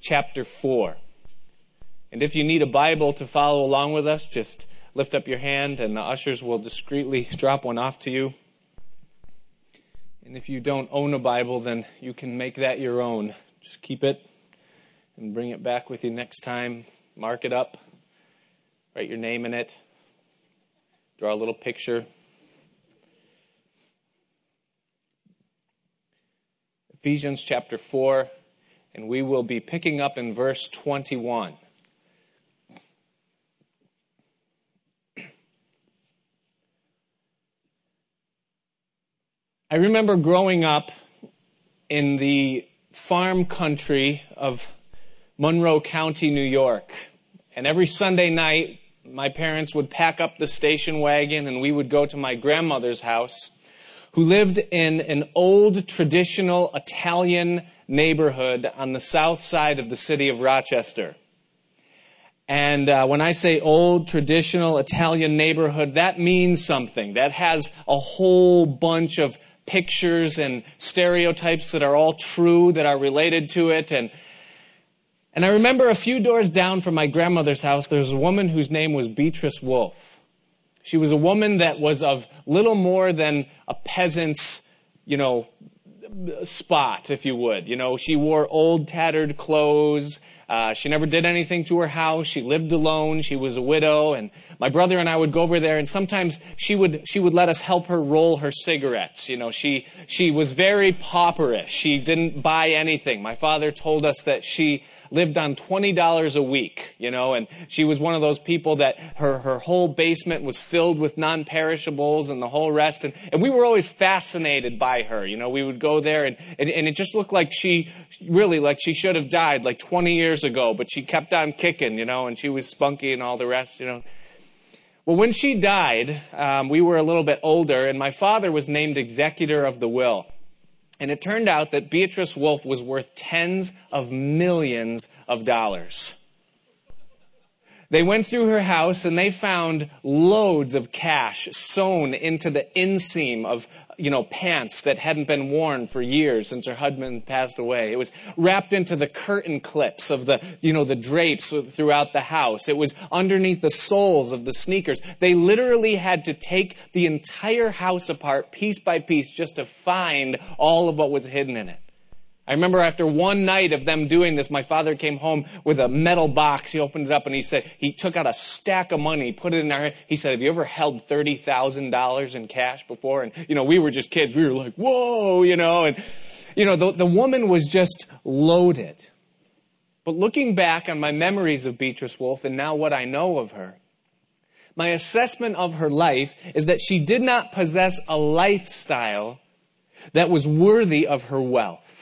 chapter 4. And if you need a Bible to follow along with us, just lift up your hand and the ushers will discreetly drop one off to you. And if you don't own a Bible, then you can make that your own. Just keep it and bring it back with you next time. Mark it up, write your name in it, draw a little picture. Ephesians chapter 4, and we will be picking up in verse 21. I remember growing up in the farm country of Monroe County, New York. And every Sunday night, my parents would pack up the station wagon and we would go to my grandmother's house, who lived in an old traditional Italian neighborhood on the south side of the city of Rochester. And uh, when I say old traditional Italian neighborhood, that means something. That has a whole bunch of pictures and stereotypes that are all true, that are related to it. And, and I remember a few doors down from my grandmother's house, there was a woman whose name was Beatrice Wolfe. She was a woman that was of little more than a peasant's, you know, spot, if you would. You know, she wore old tattered clothes. Uh, she never did anything to her house. She lived alone. She was a widow, and my brother and I would go over there, and sometimes she would she would let us help her roll her cigarettes. You know, she she was very pauperish. She didn't buy anything. My father told us that she lived on $20 a week, you know, and she was one of those people that her, her whole basement was filled with non-perishables and the whole rest. And, and we were always fascinated by her. You know, we would go there and, and, and it just looked like she, really like she should have died like 20 years ago, but she kept on kicking, you know, and she was spunky and all the rest, you know. Well, when she died, um, we were a little bit older, and my father was named executor of the will. And it turned out that Beatrice Wolfe was worth tens of millions of dollars. They went through her house and they found loads of cash sewn into the inseam of, you know, pants that hadn't been worn for years since her husband passed away. It was wrapped into the curtain clips of the, you know, the drapes throughout the house. It was underneath the soles of the sneakers. They literally had to take the entire house apart piece by piece just to find all of what was hidden in it. I remember after one night of them doing this, my father came home with a metal box. He opened it up and he said, he took out a stack of money, put it in our, he said, have you ever held $30,000 in cash before? And, you know, we were just kids. We were like, whoa, you know, and, you know, the, the woman was just loaded. But looking back on my memories of Beatrice Wolfe and now what I know of her, my assessment of her life is that she did not possess a lifestyle that was worthy of her wealth.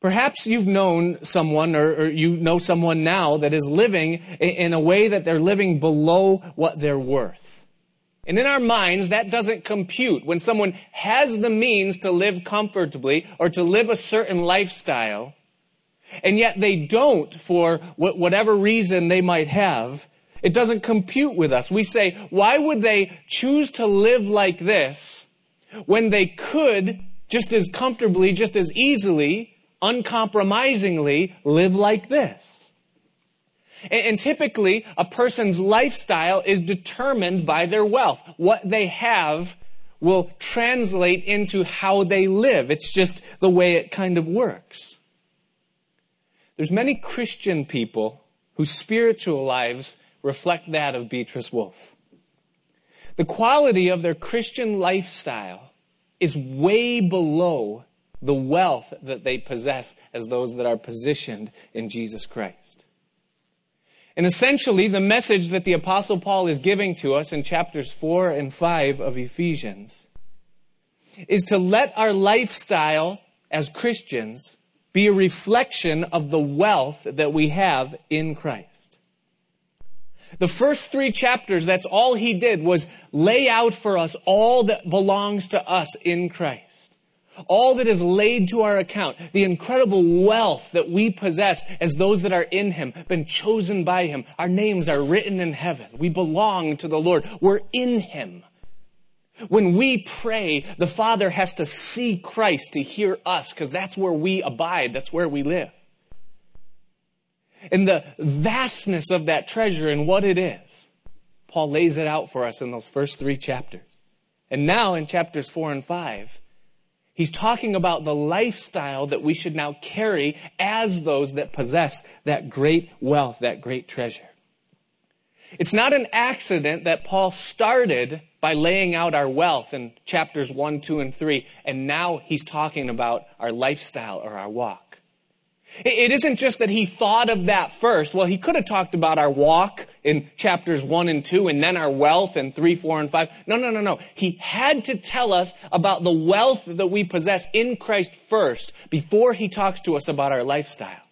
Perhaps you've known someone or, or, you know someone now that is living in a way that they're living below what they're worth. And in our minds, that doesn't compute. When someone has the means to live comfortably or to live a certain lifestyle, and yet they don't for whatever reason they might have, it doesn't compute with us. We say, why would they choose to live like this when they could just as comfortably, just as easily uncompromisingly live like this. And typically, a person's lifestyle is determined by their wealth. What they have will translate into how they live. It's just the way it kind of works. There's many Christian people whose spiritual lives reflect that of Beatrice Wolfe. The quality of their Christian lifestyle is way below the wealth that they possess as those that are positioned in Jesus Christ. And essentially, the message that the Apostle Paul is giving to us in chapters 4 and 5 of Ephesians is to let our lifestyle as Christians be a reflection of the wealth that we have in Christ. The first three chapters, that's all he did was lay out for us all that belongs to us in Christ all that is laid to our account, the incredible wealth that we possess as those that are in Him, been chosen by Him. Our names are written in heaven. We belong to the Lord. We're in Him. When we pray, the Father has to see Christ to hear us because that's where we abide. That's where we live. and the vastness of that treasure and what it is. Paul lays it out for us in those first three chapters. And now in chapters four and five, he's talking about the lifestyle that we should now carry as those that possess that great wealth, that great treasure. It's not an accident that Paul started by laying out our wealth in chapters 1, 2, and 3, and now he's talking about our lifestyle or our walk. It isn't just that he thought of that first. Well, he could have talked about our walk in chapters 1 and 2 and then our wealth in 3, 4, and 5. No, no, no, no. He had to tell us about the wealth that we possess in Christ first before he talks to us about our lifestyle.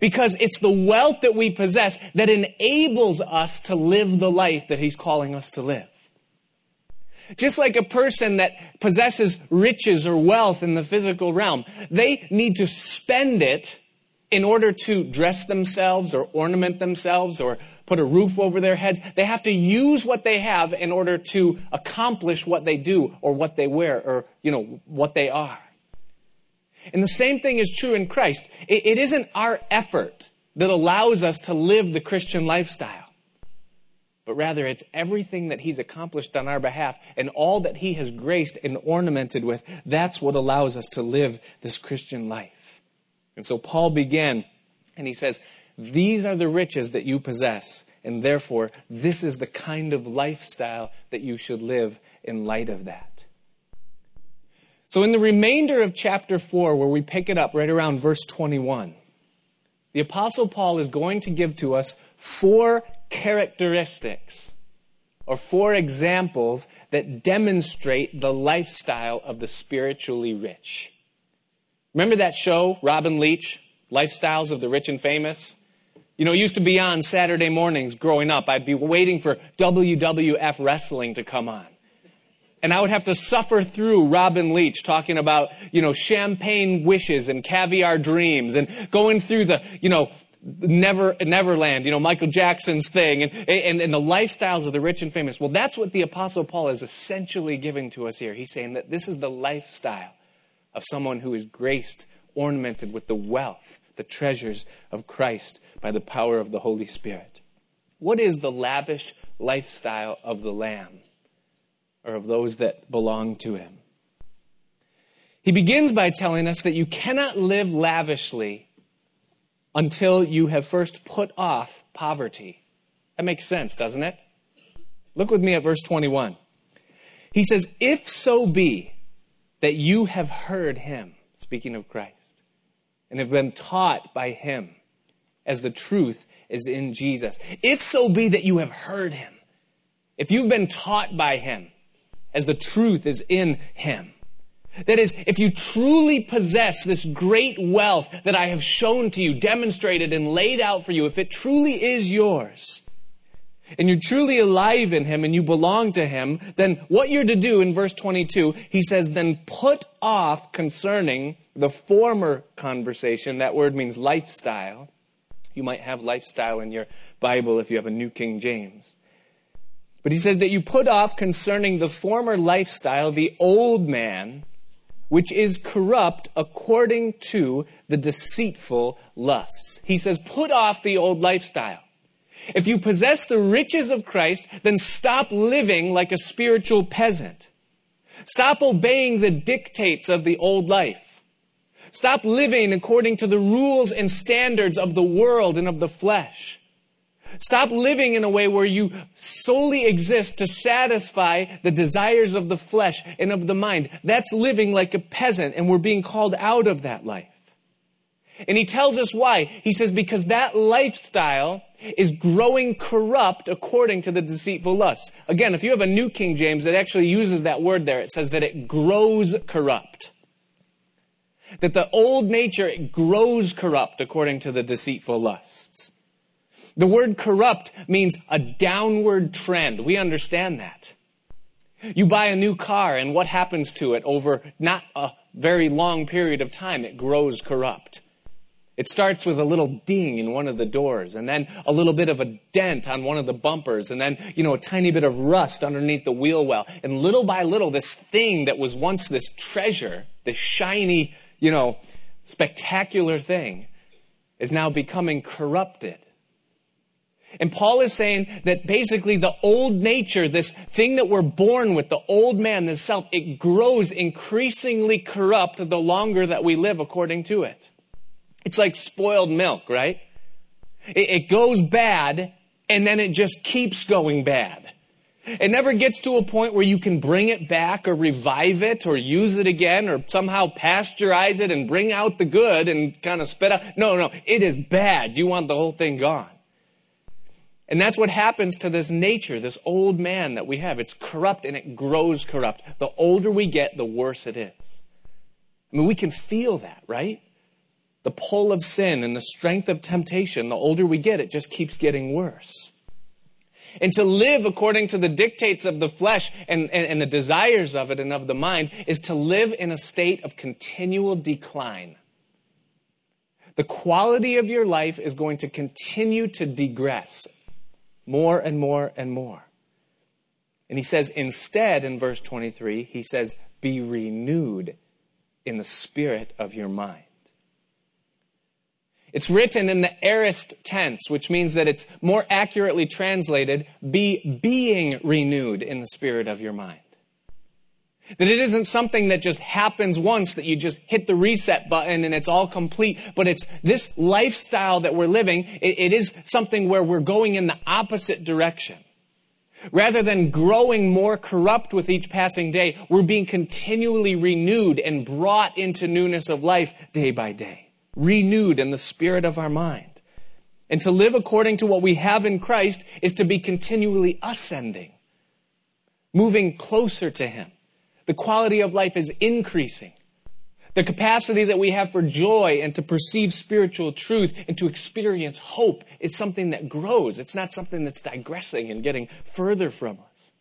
Because it's the wealth that we possess that enables us to live the life that he's calling us to live. Just like a person that possesses riches or wealth in the physical realm, they need to spend it in order to dress themselves or ornament themselves or put a roof over their heads. They have to use what they have in order to accomplish what they do or what they wear or, you know, what they are. And the same thing is true in Christ. it isn't our effort that allows us to live the Christian lifestyle but rather it's everything that He's accomplished on our behalf and all that He has graced and ornamented with. That's what allows us to live this Christian life. And so Paul began and he says, These are the riches that you possess, and therefore this is the kind of lifestyle that you should live in light of that. So, in the remainder of chapter 4, where we pick it up right around verse 21, the Apostle Paul is going to give to us four characteristics or four examples that demonstrate the lifestyle of the spiritually rich. Remember that show, Robin Leach, Lifestyles of the Rich and Famous? You know, used to be on Saturday mornings growing up. I'd be waiting for WWF wrestling to come on. And I would have to suffer through Robin Leach talking about, you know, champagne wishes and caviar dreams and going through the, you know, Never, Neverland, you know, Michael Jackson's thing, and, and, and the lifestyles of the rich and famous. Well, that's what the Apostle Paul is essentially giving to us here. He's saying that this is the lifestyle of someone who is graced, ornamented with the wealth, the treasures of Christ by the power of the Holy Spirit. What is the lavish lifestyle of the Lamb, or of those that belong to him? He begins by telling us that you cannot live lavishly until you have first put off poverty. That makes sense, doesn't it? Look with me at verse 21. He says, If so be that you have heard him, speaking of Christ, and have been taught by him, as the truth is in Jesus. If so be that you have heard him, if you've been taught by him, as the truth is in him, that is, if you truly possess this great wealth that I have shown to you, demonstrated and laid out for you, if it truly is yours, and you're truly alive in Him and you belong to Him, then what you're to do in verse 22, he says, then put off concerning the former conversation. That word means lifestyle. You might have lifestyle in your Bible if you have a New King James. But he says that you put off concerning the former lifestyle, the old man, which is corrupt according to the deceitful lusts. He says, put off the old lifestyle. If you possess the riches of Christ, then stop living like a spiritual peasant. Stop obeying the dictates of the old life. Stop living according to the rules and standards of the world and of the flesh. Stop living in a way where you solely exist to satisfy the desires of the flesh and of the mind. That's living like a peasant, and we're being called out of that life. And he tells us why. He says, because that lifestyle is growing corrupt according to the deceitful lusts. Again, if you have a New King James that actually uses that word there, it says that it grows corrupt. That the old nature it grows corrupt according to the deceitful lusts. The word corrupt means a downward trend. We understand that. You buy a new car and what happens to it over not a very long period of time? It grows corrupt. It starts with a little ding in one of the doors and then a little bit of a dent on one of the bumpers and then, you know, a tiny bit of rust underneath the wheel well. And little by little, this thing that was once this treasure, this shiny, you know, spectacular thing, is now becoming corrupted. And Paul is saying that basically the old nature, this thing that we're born with, the old man, the self, it grows increasingly corrupt the longer that we live according to it. It's like spoiled milk, right? It, goes bad and then it just keeps going bad. It never gets to a point where you can bring it back or revive it or use it again or somehow pasteurize it and bring out the good and kind of spit out. No, no, it is bad. You want the whole thing gone. And that's what happens to this nature, this old man that we have. It's corrupt and it grows corrupt. The older we get, the worse it is. I mean, we can feel that, right? The pull of sin and the strength of temptation, the older we get, it just keeps getting worse. And to live according to the dictates of the flesh and, and, and, the desires of it and of the mind is to live in a state of continual decline. The quality of your life is going to continue to degress more and more and more. And he says, instead, in verse 23, he says, be renewed in the spirit of your mind. It's written in the aorist tense, which means that it's more accurately translated, be being renewed in the spirit of your mind. That it isn't something that just happens once, that you just hit the reset button and it's all complete, but it's this lifestyle that we're living, it, it is something where we're going in the opposite direction. Rather than growing more corrupt with each passing day, we're being continually renewed and brought into newness of life day by day. Renewed in the spirit of our mind. And to live according to what we have in Christ is to be continually ascending, moving closer to Him the quality of life is increasing. The capacity that we have for joy and to perceive spiritual truth and to experience hope is something that grows. It's not something that's digressing and getting further from us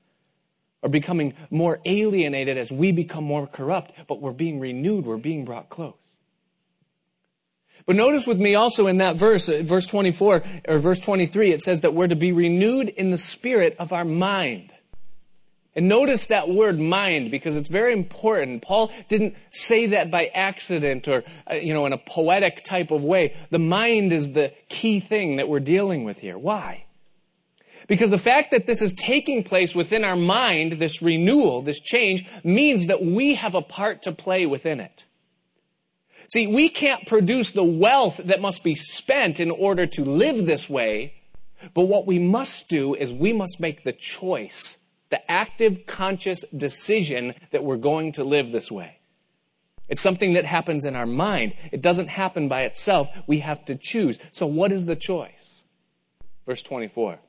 or becoming more alienated as we become more corrupt, but we're being renewed, we're being brought close. But notice with me also in that verse, uh, verse 24 or verse 23, it says that we're to be renewed in the spirit of our mind. And notice that word mind because it's very important. Paul didn't say that by accident or, uh, you know, in a poetic type of way. The mind is the key thing that we're dealing with here. Why? Because the fact that this is taking place within our mind, this renewal, this change, means that we have a part to play within it. See, we can't produce the wealth that must be spent in order to live this way, but what we must do is we must make the choice the active, conscious decision that we're going to live this way. It's something that happens in our mind. It doesn't happen by itself. We have to choose. So what is the choice? Verse 24.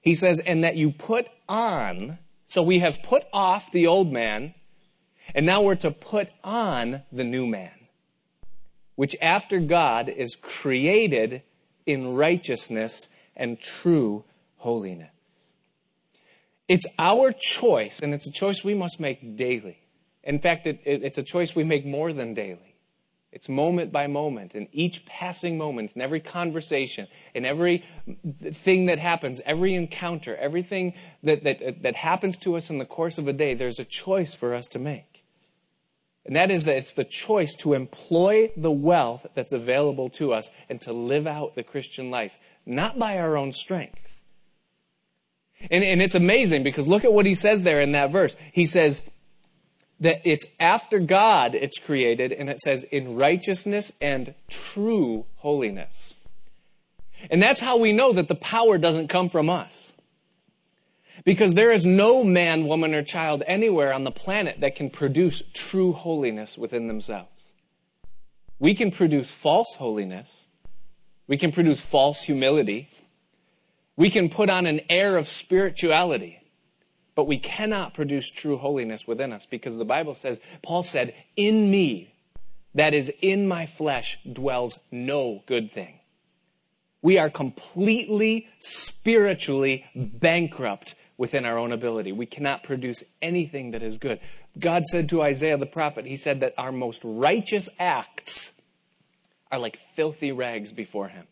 He says, and that you put on, so we have put off the old man, and now we're to put on the new man, which after God is created in righteousness and true holiness. It's our choice, and it's a choice we must make daily. In fact, it, it, it's a choice we make more than daily. It's moment by moment, in each passing moment, in every conversation, in every thing that happens, every encounter, everything that, that, that happens to us in the course of a day, there's a choice for us to make. And that is that it's the choice to employ the wealth that's available to us and to live out the Christian life, not by our own strength and, and it's amazing because look at what he says there in that verse. He says that it's after God it's created, and it says in righteousness and true holiness. And that's how we know that the power doesn't come from us. Because there is no man, woman, or child anywhere on the planet that can produce true holiness within themselves. We can produce false holiness. We can produce false humility. We can put on an air of spirituality, but we cannot produce true holiness within us because the Bible says, Paul said, in me, that is in my flesh, dwells no good thing. We are completely spiritually bankrupt within our own ability. We cannot produce anything that is good. God said to Isaiah the prophet, He said that our most righteous acts are like filthy rags before Him.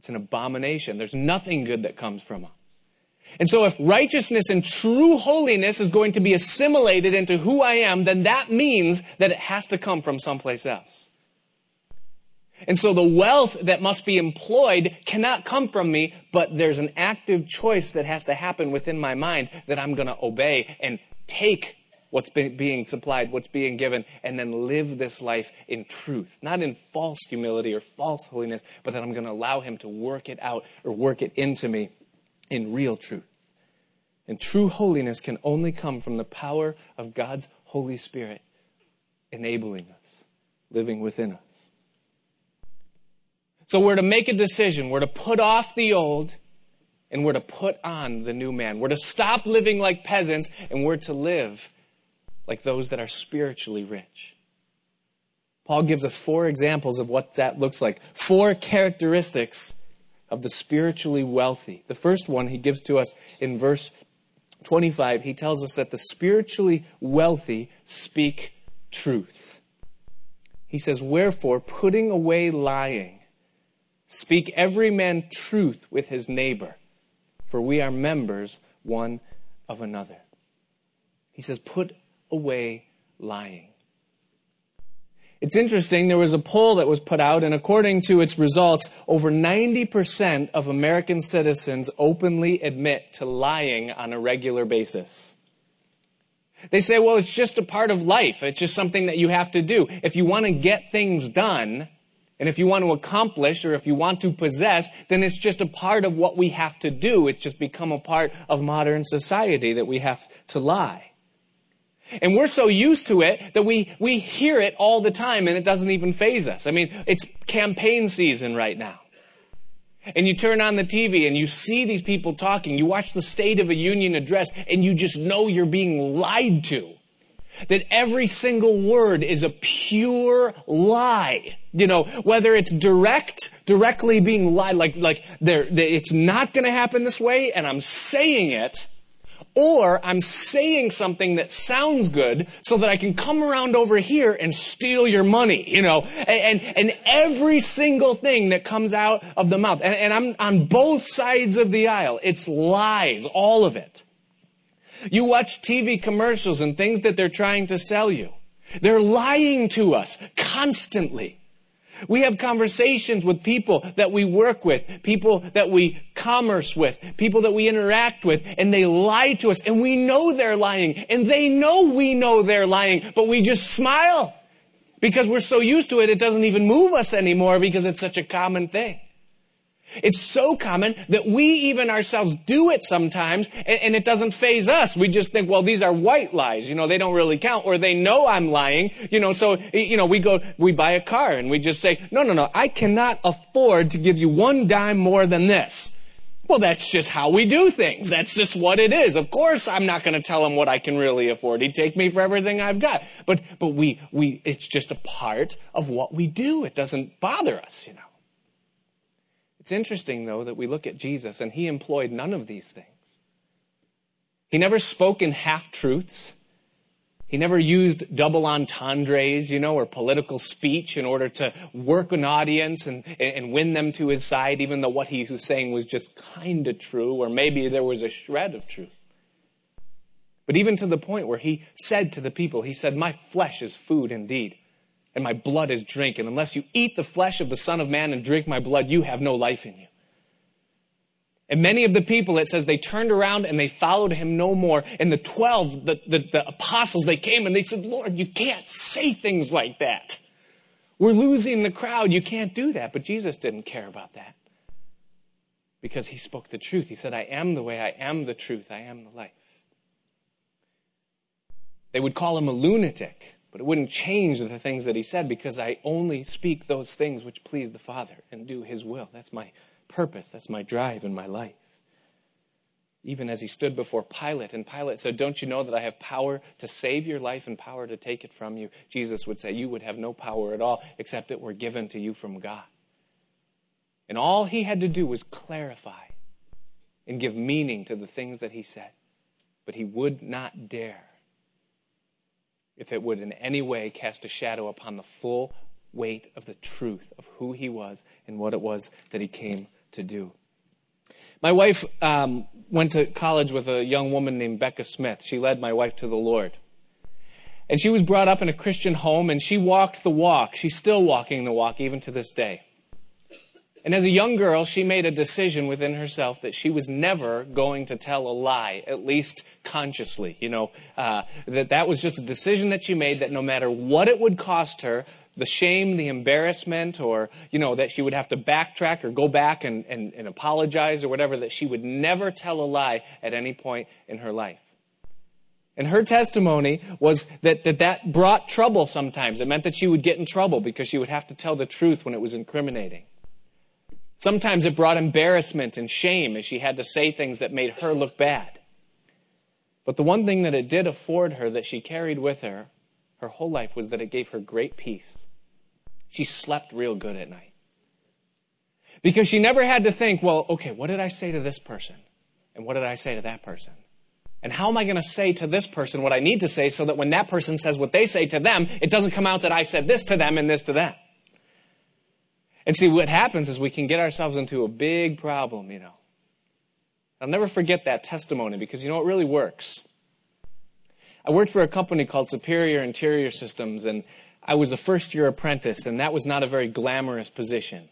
It's an abomination. There's nothing good that comes from us. And so if righteousness and true holiness is going to be assimilated into who I am, then that means that it has to come from someplace else. And so the wealth that must be employed cannot come from me, but there's an active choice that has to happen within my mind that I'm going to obey and take what's being supplied, what's being given, and then live this life in truth. Not in false humility or false holiness, but that I'm going to allow Him to work it out or work it into me in real truth. And true holiness can only come from the power of God's Holy Spirit enabling us, living within us. So we're to make a decision. We're to put off the old and we're to put on the new man. We're to stop living like peasants and we're to live like those that are spiritually rich. Paul gives us four examples of what that looks like. Four characteristics of the spiritually wealthy. The first one he gives to us in verse 25. He tells us that the spiritually wealthy speak truth. He says, Wherefore, putting away lying, Speak every man truth with his neighbor, for we are members one of another. He says, put away lying. It's interesting, there was a poll that was put out, and according to its results, over 90% of American citizens openly admit to lying on a regular basis. They say, well, it's just a part of life. It's just something that you have to do. If you want to get things done, and if you want to accomplish or if you want to possess, then it's just a part of what we have to do. It's just become a part of modern society that we have to lie. And we're so used to it that we, we hear it all the time and it doesn't even faze us. I mean, it's campaign season right now. And you turn on the TV and you see these people talking. You watch the State of a Union address and you just know you're being lied to that every single word is a pure lie. You know, whether it's direct, directly being lied, like, like there, it's not gonna happen this way, and I'm saying it, or I'm saying something that sounds good so that I can come around over here and steal your money, you know, and, and, and every single thing that comes out of the mouth. And, and I'm on both sides of the aisle. It's lies, all of it. You watch TV commercials and things that they're trying to sell you. They're lying to us constantly. We have conversations with people that we work with, people that we commerce with, people that we interact with, and they lie to us, and we know they're lying, and they know we know they're lying, but we just smile because we're so used to it, it doesn't even move us anymore because it's such a common thing. It's so common that we even ourselves do it sometimes and, it doesn't faze us. We just think, well, these are white lies. You know, they don't really count or they know I'm lying. You know, so, you know, we go, we buy a car and we just say, no, no, no, I cannot afford to give you one dime more than this. Well, that's just how we do things. That's just what it is. Of course, I'm not going to tell him what I can really afford. He'd take me for everything I've got. But, but we, we, it's just a part of what we do. It doesn't bother us, you know. It's interesting, though, that we look at Jesus and he employed none of these things. He never spoke in half truths. He never used double entendres, you know, or political speech in order to work an audience and, and win them to his side, even though what he was saying was just kind of true, or maybe there was a shred of truth. But even to the point where he said to the people, he said, My flesh is food indeed, and my blood is drink. And unless you eat the flesh of the Son of Man and drink my blood, you have no life in you. And many of the people, it says they turned around and they followed him no more. And the 12, the, the, the, apostles, they came and they said, Lord, you can't say things like that. We're losing the crowd. You can't do that. But Jesus didn't care about that because he spoke the truth. He said, I am the way, I am the truth, I am the life. They would call him a lunatic. But it wouldn't change the things that he said because I only speak those things which please the Father and do his will. That's my purpose. That's my drive in my life. Even as he stood before Pilate, and Pilate said, Don't you know that I have power to save your life and power to take it from you? Jesus would say, You would have no power at all except it were given to you from God. And all he had to do was clarify and give meaning to the things that he said. But he would not dare if it would in any way cast a shadow upon the full weight of the truth of who he was and what it was that he came to do. My wife um, went to college with a young woman named Becca Smith. She led my wife to the Lord. And she was brought up in a Christian home and she walked the walk. She's still walking the walk even to this day. And as a young girl, she made a decision within herself that she was never going to tell a lie, at least consciously. You know, uh, that that was just a decision that she made that no matter what it would cost her, the shame, the embarrassment, or, you know, that she would have to backtrack or go back and, and, and apologize or whatever, that she would never tell a lie at any point in her life. And her testimony was that, that that brought trouble sometimes. It meant that she would get in trouble because she would have to tell the truth when it was incriminating. Sometimes it brought embarrassment and shame as she had to say things that made her look bad. But the one thing that it did afford her that she carried with her her whole life was that it gave her great peace. She slept real good at night. Because she never had to think, well, okay, what did I say to this person? And what did I say to that person? And how am I going to say to this person what I need to say so that when that person says what they say to them, it doesn't come out that I said this to them and this to them? And see, what happens is we can get ourselves into a big problem, you know. I'll never forget that testimony because you know it really works. I worked for a company called Superior Interior Systems and I was a first year apprentice and that was not a very glamorous position.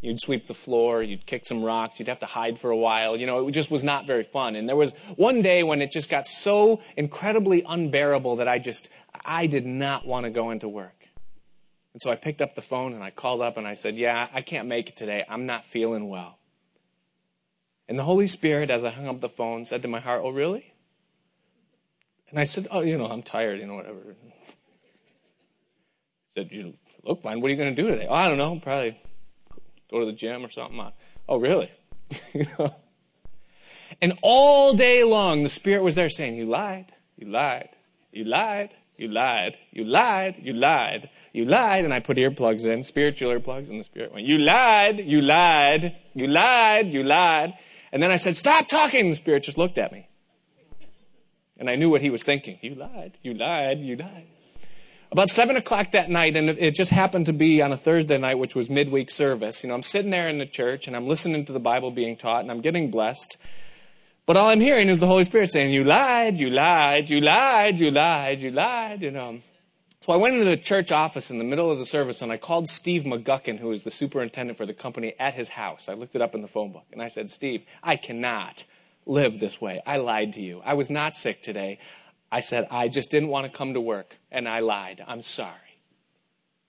You'd sweep the floor, you'd kick some rocks, you'd have to hide for a while. You know, it just was not very fun. And there was one day when it just got so incredibly unbearable that I just, I did not want to go into work. And so I picked up the phone and I called up and I said, Yeah, I can't make it today. I'm not feeling well. And the Holy Spirit, as I hung up the phone, said to my heart, Oh, really? And I said, Oh, you know, I'm tired, you know, whatever. He said, You look fine. What are you going to do today? Oh, I don't know. Probably go to the gym or something. Oh, really? And all day long, the Spirit was there saying, You lied, you lied, you lied, you lied, you lied, you lied. You lied, and I put earplugs in, spiritual earplugs, and the spirit went, You lied, you lied, you lied, you lied. And then I said, Stop talking. The spirit just looked at me. And I knew what he was thinking. You lied, you lied, you lied. About seven o'clock that night, and it just happened to be on a Thursday night, which was midweek service. You know, I'm sitting there in the church and I'm listening to the Bible being taught and I'm getting blessed. But all I'm hearing is the Holy Spirit saying, You lied, you lied, you lied, you lied, you lied, you know. So I went into the church office in the middle of the service and I called Steve McGuckin, who is the superintendent for the company, at his house. I looked it up in the phone book and I said, Steve, I cannot live this way. I lied to you. I was not sick today. I said, I just didn't want to come to work and I lied. I'm sorry.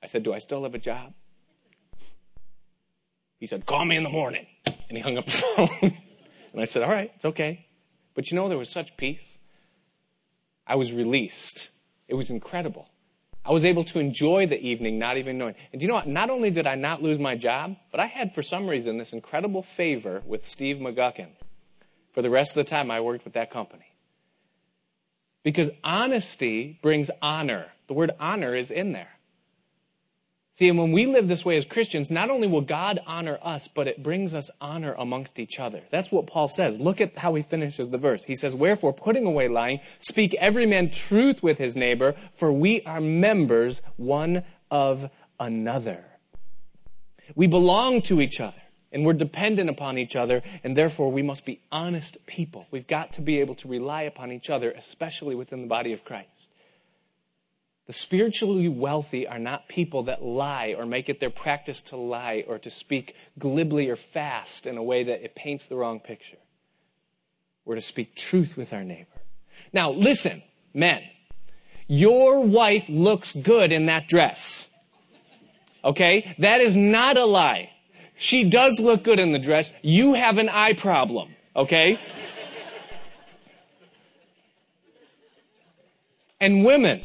I said, Do I still have a job? He said, Call me in the morning. And he hung up the phone. and I said, All right, it's okay. But you know, there was such peace. I was released. It was incredible. I was able to enjoy the evening not even knowing. And do you know what? Not only did I not lose my job, but I had for some reason this incredible favor with Steve McGuckin for the rest of the time I worked with that company. Because honesty brings honor. The word honor is in there. See, and when we live this way as Christians, not only will God honor us, but it brings us honor amongst each other. That's what Paul says. Look at how he finishes the verse. He says, Wherefore, putting away lying, speak every man truth with his neighbor, for we are members one of another. We belong to each other, and we're dependent upon each other, and therefore we must be honest people. We've got to be able to rely upon each other, especially within the body of Christ. The spiritually wealthy are not people that lie or make it their practice to lie or to speak glibly or fast in a way that it paints the wrong picture. We're to speak truth with our neighbor. Now, listen, men. Your wife looks good in that dress. Okay? That is not a lie. She does look good in the dress. You have an eye problem. Okay? and women,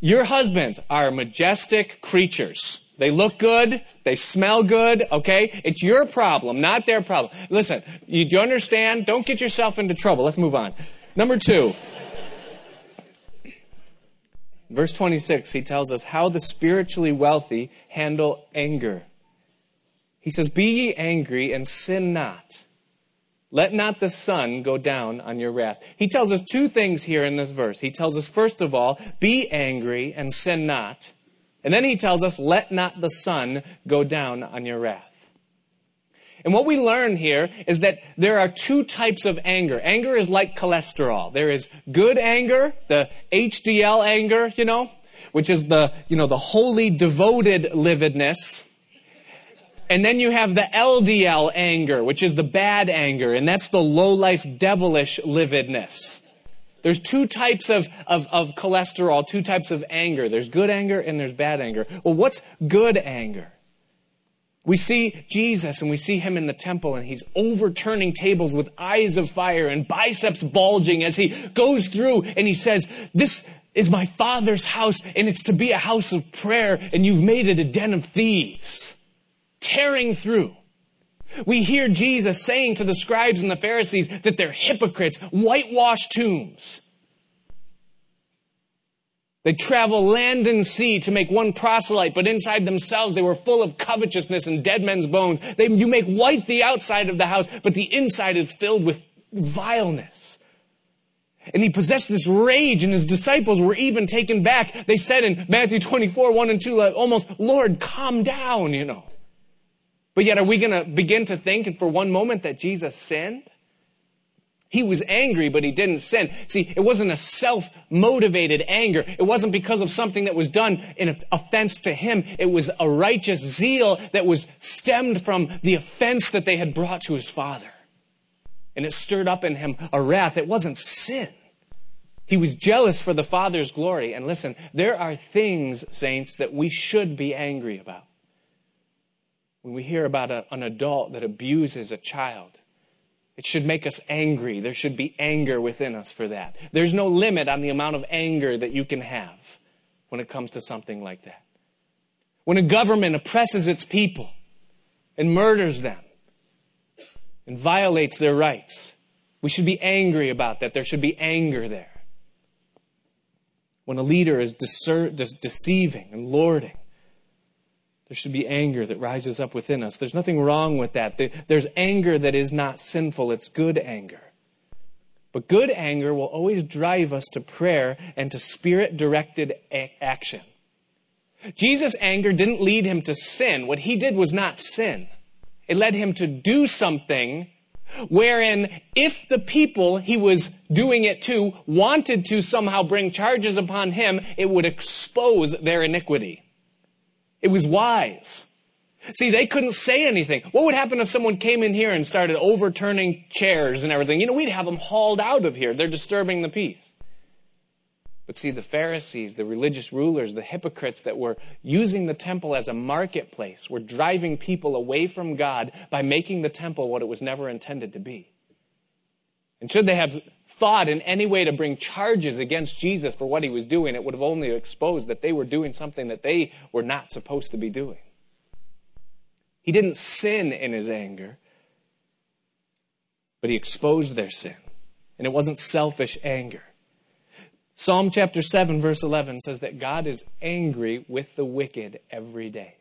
your husbands are majestic creatures. They look good. They smell good. Okay. It's your problem, not their problem. Listen, you do understand? Don't get yourself into trouble. Let's move on. Number two. Verse 26, he tells us how the spiritually wealthy handle anger. He says, Be ye angry and sin not. Let not the sun go down on your wrath. He tells us two things here in this verse. He tells us, first of all, be angry and sin not. And then he tells us, let not the sun go down on your wrath. And what we learn here is that there are two types of anger. Anger is like cholesterol. There is good anger, the HDL anger, you know, which is the, you know, the holy devoted lividness. And then you have the LDL anger, which is the bad anger, and that's the low life devilish lividness. There's two types of, of, of cholesterol, two types of anger. There's good anger and there's bad anger. Well, what's good anger? We see Jesus and we see him in the temple and he's overturning tables with eyes of fire and biceps bulging as he goes through and he says, this is my father's house and it's to be a house of prayer and you've made it a den of thieves. Tearing through. We hear Jesus saying to the scribes and the Pharisees that they're hypocrites, whitewashed tombs. They travel land and sea to make one proselyte, but inside themselves they were full of covetousness and dead men's bones. They, you make white the outside of the house, but the inside is filled with vileness. And he possessed this rage, and his disciples were even taken back. They said in Matthew 24, 1 and 2, almost, Lord, calm down, you know. But yet, are we going to begin to think for one moment that Jesus sinned? He was angry, but he didn't sin. See, it wasn't a self-motivated anger. It wasn't because of something that was done in offense to him. It was a righteous zeal that was stemmed from the offense that they had brought to his father. And it stirred up in him a wrath. It wasn't sin. He was jealous for the father's glory. And listen, there are things, saints, that we should be angry about. When we hear about a, an adult that abuses a child, it should make us angry. There should be anger within us for that. There's no limit on the amount of anger that you can have when it comes to something like that. When a government oppresses its people and murders them and violates their rights, we should be angry about that. There should be anger there. When a leader is deceiving and lording, there should be anger that rises up within us. There's nothing wrong with that. There's anger that is not sinful. It's good anger. But good anger will always drive us to prayer and to spirit directed action. Jesus' anger didn't lead him to sin. What he did was not sin. It led him to do something wherein if the people he was doing it to wanted to somehow bring charges upon him, it would expose their iniquity. It was wise. See, they couldn't say anything. What would happen if someone came in here and started overturning chairs and everything? You know, we'd have them hauled out of here. They're disturbing the peace. But see, the Pharisees, the religious rulers, the hypocrites that were using the temple as a marketplace were driving people away from God by making the temple what it was never intended to be. And should they have thought in any way to bring charges against Jesus for what he was doing, it would have only exposed that they were doing something that they were not supposed to be doing. He didn't sin in his anger, but he exposed their sin. And it wasn't selfish anger. Psalm chapter 7, verse 11 says that God is angry with the wicked every day.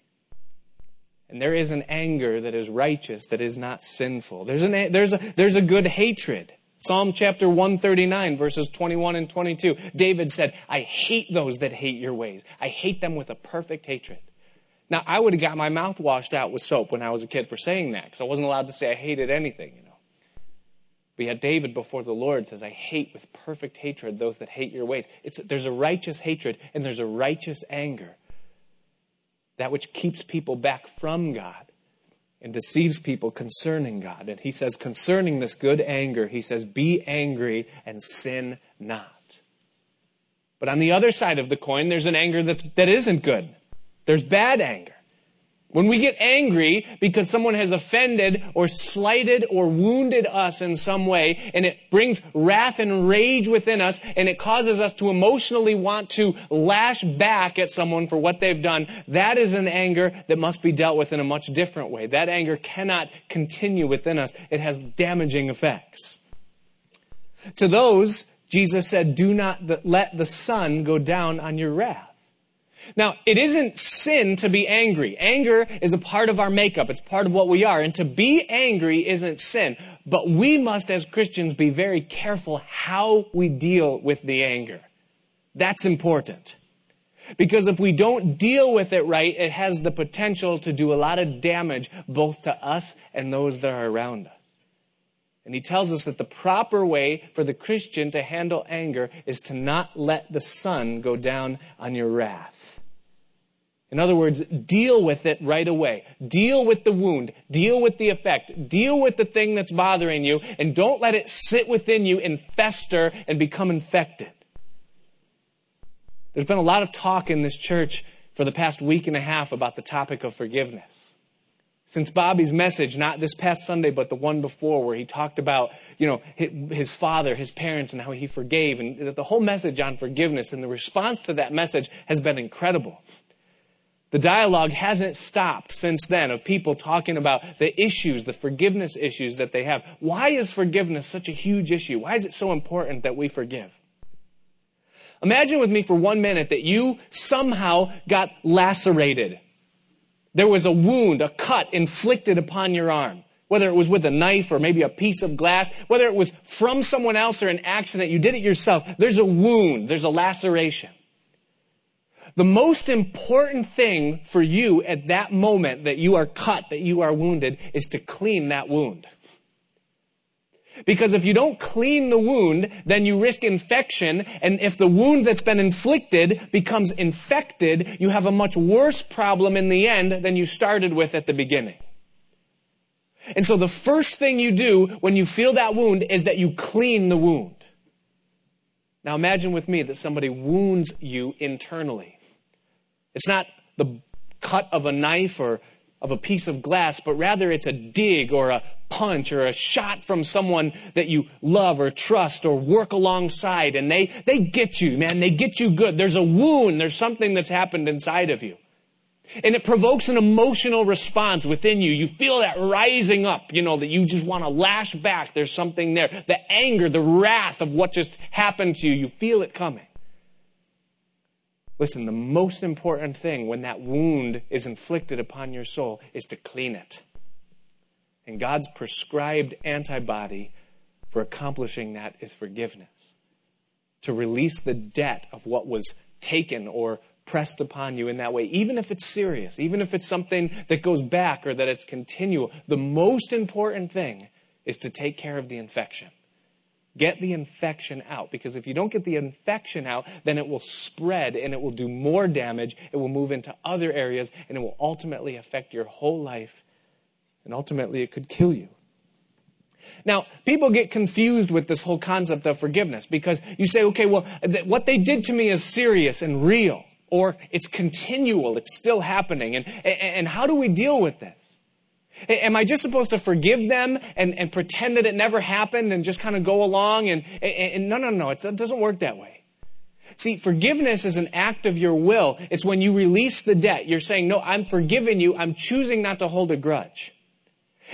And there is an anger that is righteous, that is not sinful. There's, an, there's, a, there's a good hatred. Psalm chapter 139 verses 21 and 22. David said, I hate those that hate your ways. I hate them with a perfect hatred. Now, I would have got my mouth washed out with soap when I was a kid for saying that because I wasn't allowed to say I hated anything, you know. But yet David before the Lord says, I hate with perfect hatred those that hate your ways. It's, there's a righteous hatred and there's a righteous anger. That which keeps people back from God and deceives people concerning God. And he says, concerning this good anger, he says, be angry and sin not. But on the other side of the coin, there's an anger that's, that isn't good. There's bad anger. When we get angry because someone has offended or slighted or wounded us in some way, and it brings wrath and rage within us, and it causes us to emotionally want to lash back at someone for what they've done, that is an anger that must be dealt with in a much different way. That anger cannot continue within us. It has damaging effects. To those, Jesus said, do not let the sun go down on your wrath. Now, it isn't sin to be angry. Anger is a part of our makeup. It's part of what we are. And to be angry isn't sin. But we must, as Christians, be very careful how we deal with the anger. That's important. Because if we don't deal with it right, it has the potential to do a lot of damage both to us and those that are around us. And he tells us that the proper way for the Christian to handle anger is to not let the sun go down on your wrath. In other words, deal with it right away. Deal with the wound. Deal with the effect. Deal with the thing that's bothering you and don't let it sit within you and fester and become infected. There's been a lot of talk in this church for the past week and a half about the topic of forgiveness. Since Bobby's message, not this past Sunday, but the one before, where he talked about, you know, his father, his parents, and how he forgave, and the whole message on forgiveness, and the response to that message has been incredible. The dialogue hasn't stopped since then of people talking about the issues, the forgiveness issues that they have. Why is forgiveness such a huge issue? Why is it so important that we forgive? Imagine with me for one minute that you somehow got lacerated. There was a wound, a cut inflicted upon your arm. Whether it was with a knife or maybe a piece of glass, whether it was from someone else or an accident, you did it yourself. There's a wound, there's a laceration. The most important thing for you at that moment that you are cut, that you are wounded, is to clean that wound. Because if you don't clean the wound, then you risk infection. And if the wound that's been inflicted becomes infected, you have a much worse problem in the end than you started with at the beginning. And so the first thing you do when you feel that wound is that you clean the wound. Now imagine with me that somebody wounds you internally. It's not the cut of a knife or of a piece of glass, but rather it's a dig or a punch or a shot from someone that you love or trust or work alongside and they, they get you, man. They get you good. There's a wound. There's something that's happened inside of you. And it provokes an emotional response within you. You feel that rising up, you know, that you just want to lash back. There's something there. The anger, the wrath of what just happened to you, you feel it coming. Listen, the most important thing when that wound is inflicted upon your soul is to clean it. And God's prescribed antibody for accomplishing that is forgiveness. To release the debt of what was taken or pressed upon you in that way, even if it's serious, even if it's something that goes back or that it's continual. The most important thing is to take care of the infection. Get the infection out because if you don't get the infection out, then it will spread and it will do more damage. It will move into other areas and it will ultimately affect your whole life and ultimately it could kill you. Now, people get confused with this whole concept of forgiveness because you say, okay, well, th- what they did to me is serious and real, or it's continual, it's still happening. And, and how do we deal with this? Am I just supposed to forgive them and, and pretend that it never happened and just kind of go along? And, and, and no, no, no, it doesn't work that way. See, forgiveness is an act of your will. It's when you release the debt. You're saying, no, I'm forgiving you. I'm choosing not to hold a grudge.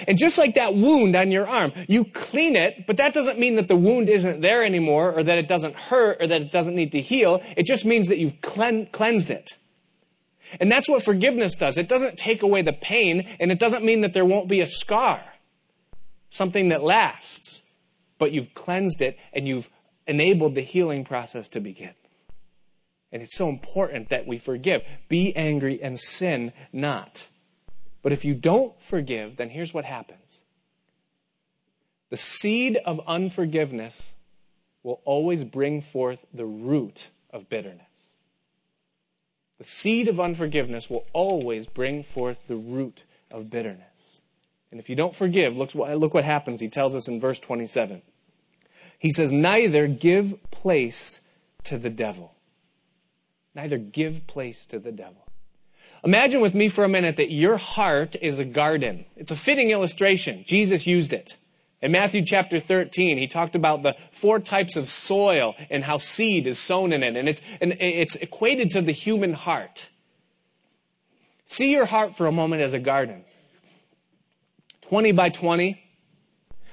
And just like that wound on your arm, you clean it, but that doesn't mean that the wound isn't there anymore or that it doesn't hurt or that it doesn't need to heal. It just means that you've clean, cleansed it. And that's what forgiveness does. It doesn't take away the pain and it doesn't mean that there won't be a scar, something that lasts, but you've cleansed it and you've enabled the healing process to begin. And it's so important that we forgive. Be angry and sin not. But if you don't forgive, then here's what happens the seed of unforgiveness will always bring forth the root of bitterness. The seed of unforgiveness will always bring forth the root of bitterness. And if you don't forgive, look what, look what happens. He tells us in verse 27. He says, Neither give place to the devil. Neither give place to the devil. Imagine with me for a minute that your heart is a garden. It's a fitting illustration. Jesus used it. In Matthew chapter 13, he talked about the four types of soil and how seed is sown in it. And it's, and it's equated to the human heart. See your heart for a moment as a garden. 20 by 20,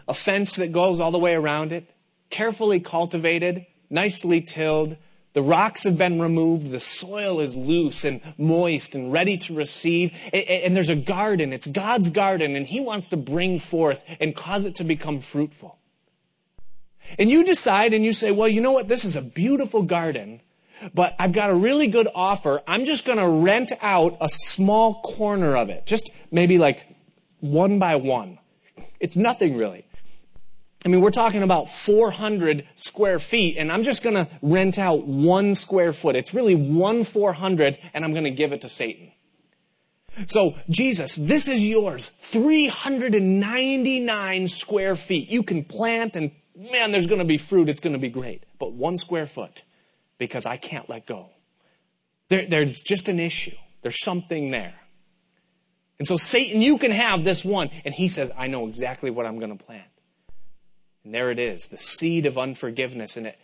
a fence that goes all the way around it, carefully cultivated, nicely tilled, the rocks have been removed. The soil is loose and moist and ready to receive. And there's a garden. It's God's garden and He wants to bring forth and cause it to become fruitful. And you decide and you say, well, you know what? This is a beautiful garden, but I've got a really good offer. I'm just going to rent out a small corner of it, just maybe like one by one. It's nothing really. I mean, we're talking about 400 square feet, and I'm just going to rent out one square foot. It's really one 400, and I'm going to give it to Satan. So, Jesus, this is yours. 399 square feet. You can plant, and man, there's going to be fruit. It's going to be great. But one square foot, because I can't let go. There, there's just an issue. There's something there. And so, Satan, you can have this one. And he says, I know exactly what I'm going to plant. And there it is, the seed of unforgiveness, and it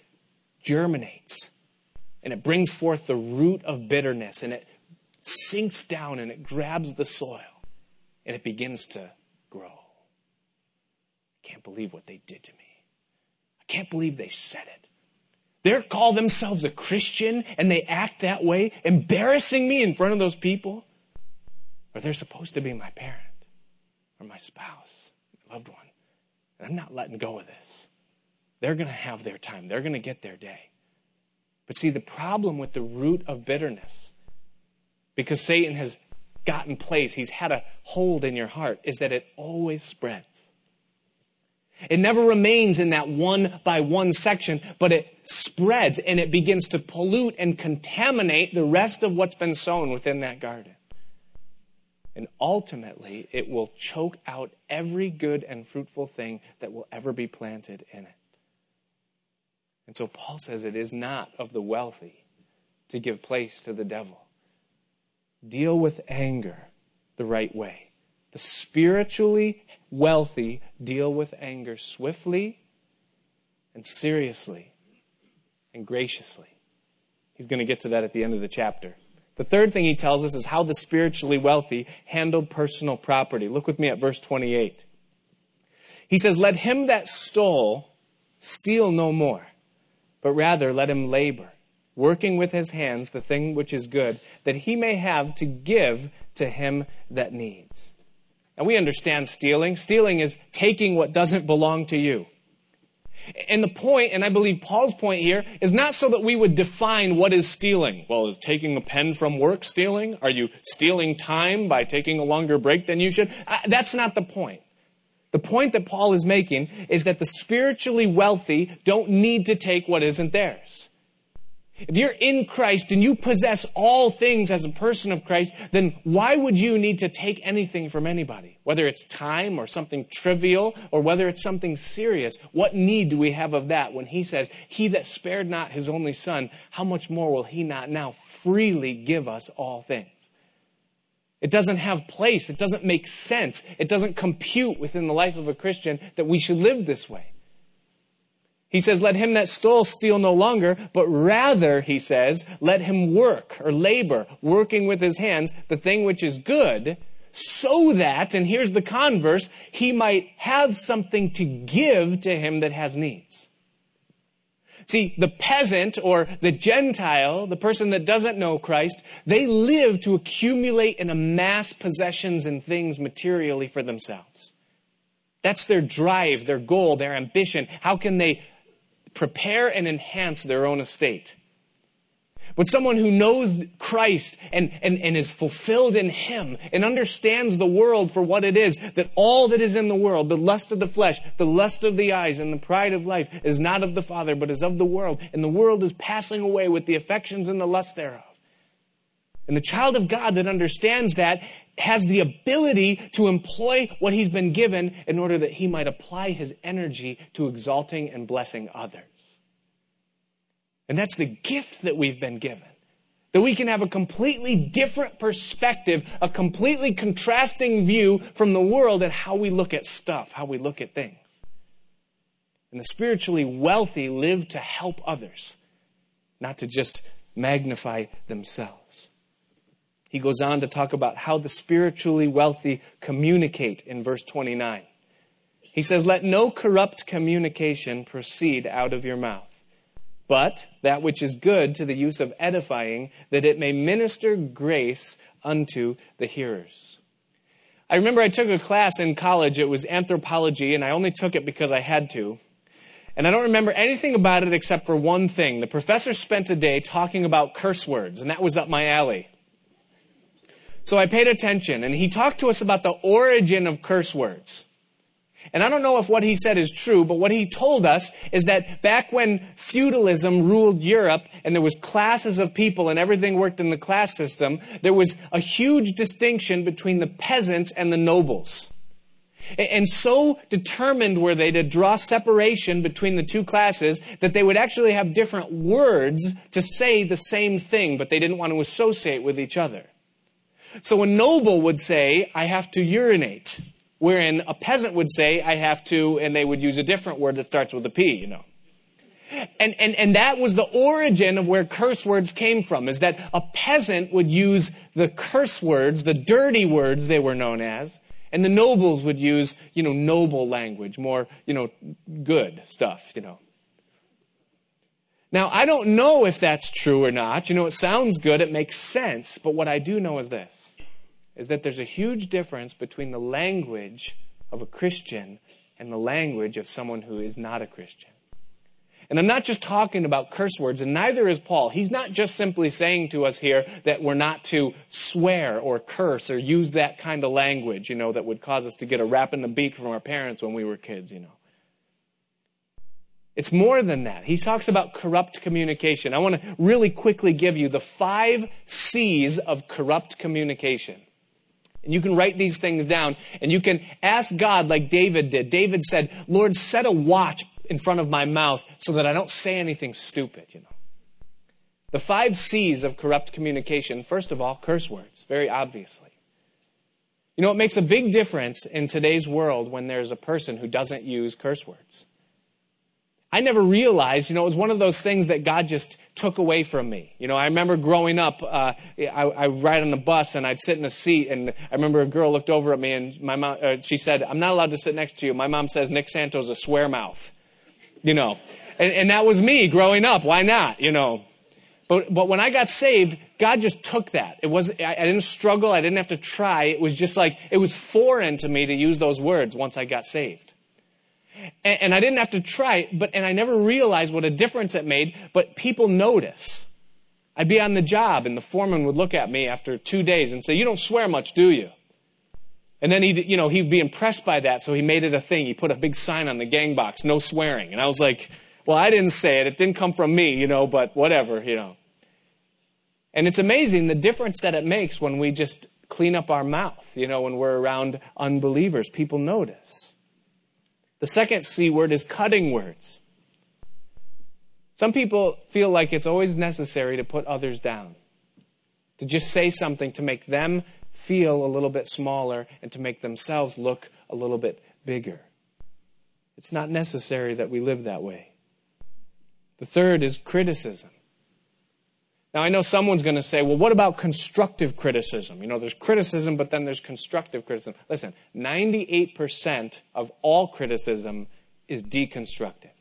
germinates. And it brings forth the root of bitterness, and it sinks down and it grabs the soil, and it begins to grow. I can't believe what they did to me. I can't believe they said it. They call themselves a Christian and they act that way, embarrassing me in front of those people. Or they're supposed to be my parent or my spouse, loved one. And I'm not letting go of this. They're going to have their time, they're going to get their day. But see, the problem with the root of bitterness, because Satan has gotten place, he's had a hold in your heart, is that it always spreads. It never remains in that one by one section, but it spreads and it begins to pollute and contaminate the rest of what's been sown within that garden. And ultimately, it will choke out every good and fruitful thing that will ever be planted in it. And so Paul says it is not of the wealthy to give place to the devil. Deal with anger the right way. The spiritually wealthy deal with anger swiftly and seriously and graciously. He's going to get to that at the end of the chapter. The third thing he tells us is how the spiritually wealthy handled personal property. Look with me at verse 28. He says, Let him that stole steal no more, but rather let him labor, working with his hands the thing which is good, that he may have to give to him that needs. And we understand stealing. Stealing is taking what doesn't belong to you. And the point, and I believe Paul's point here, is not so that we would define what is stealing. Well, is taking a pen from work stealing? Are you stealing time by taking a longer break than you should? Uh, that's not the point. The point that Paul is making is that the spiritually wealthy don't need to take what isn't theirs. If you're in Christ and you possess all things as a person of Christ, then why would you need to take anything from anybody? Whether it's time or something trivial or whether it's something serious, what need do we have of that when he says, He that spared not his only son, how much more will he not now freely give us all things? It doesn't have place. It doesn't make sense. It doesn't compute within the life of a Christian that we should live this way. He says, let him that stole steal no longer, but rather, he says, let him work or labor, working with his hands, the thing which is good, so that, and here's the converse, he might have something to give to him that has needs. See, the peasant or the Gentile, the person that doesn't know Christ, they live to accumulate and amass possessions and things materially for themselves. That's their drive, their goal, their ambition. How can they prepare and enhance their own estate. But someone who knows Christ and, and, and is fulfilled in Him and understands the world for what it is, that all that is in the world, the lust of the flesh, the lust of the eyes, and the pride of life is not of the Father, but is of the world. And the world is passing away with the affections and the lust thereof. And the child of God that understands that has the ability to employ what he's been given in order that he might apply his energy to exalting and blessing others. And that's the gift that we've been given. That we can have a completely different perspective, a completely contrasting view from the world at how we look at stuff, how we look at things. And the spiritually wealthy live to help others, not to just magnify themselves. He goes on to talk about how the spiritually wealthy communicate in verse 29. He says, Let no corrupt communication proceed out of your mouth, but that which is good to the use of edifying, that it may minister grace unto the hearers. I remember I took a class in college, it was anthropology, and I only took it because I had to. And I don't remember anything about it except for one thing. The professor spent a day talking about curse words, and that was up my alley. So I paid attention, and he talked to us about the origin of curse words. And I don't know if what he said is true, but what he told us is that back when feudalism ruled Europe and there was classes of people and everything worked in the class system, there was a huge distinction between the peasants and the nobles. And so determined were they to draw separation between the two classes that they would actually have different words to say the same thing, but they didn't want to associate with each other. So a noble would say, I have to urinate, wherein a peasant would say, I have to, and they would use a different word that starts with a P, you know. And, and, and that was the origin of where curse words came from, is that a peasant would use the curse words, the dirty words they were known as, and the nobles would use, you know, noble language, more, you know, good stuff, you know. Now, I don't know if that's true or not. You know, it sounds good, it makes sense, but what I do know is this is that there's a huge difference between the language of a Christian and the language of someone who is not a Christian. And I'm not just talking about curse words, and neither is Paul. He's not just simply saying to us here that we're not to swear or curse or use that kind of language, you know, that would cause us to get a rap in the beak from our parents when we were kids, you know. It's more than that. He talks about corrupt communication. I want to really quickly give you the five C's of corrupt communication. And you can write these things down and you can ask God like David did. David said, Lord, set a watch in front of my mouth so that I don't say anything stupid, you know. The five C's of corrupt communication, first of all, curse words, very obviously. You know, it makes a big difference in today's world when there's a person who doesn't use curse words. I never realized, you know, it was one of those things that God just took away from me. You know, I remember growing up, uh, I, I ride on the bus and I'd sit in a seat and I remember a girl looked over at me and my mom, uh, she said, I'm not allowed to sit next to you. My mom says Nick Santo's a swear mouth you know. And, and that was me growing up. Why not, you know? But, but when I got saved, God just took that. It was I, I didn't struggle. I didn't have to try. It was just like, it was foreign to me to use those words once I got saved. And, and I didn't have to try, but, and I never realized what a difference it made, but people notice. I'd be on the job and the foreman would look at me after two days and say, you don't swear much, do you? And then he, you know, he'd be impressed by that, so he made it a thing. He put a big sign on the gang box, no swearing. And I was like, well, I didn't say it. It didn't come from me, you know, but whatever, you know. And it's amazing the difference that it makes when we just clean up our mouth, you know, when we're around unbelievers. People notice. The second C word is cutting words. Some people feel like it's always necessary to put others down, to just say something to make them feel a little bit smaller and to make themselves look a little bit bigger. It's not necessary that we live that way. The third is criticism. Now, I know someone's going to say, well, what about constructive criticism? You know, there's criticism, but then there's constructive criticism. Listen, 98% of all criticism is deconstructive.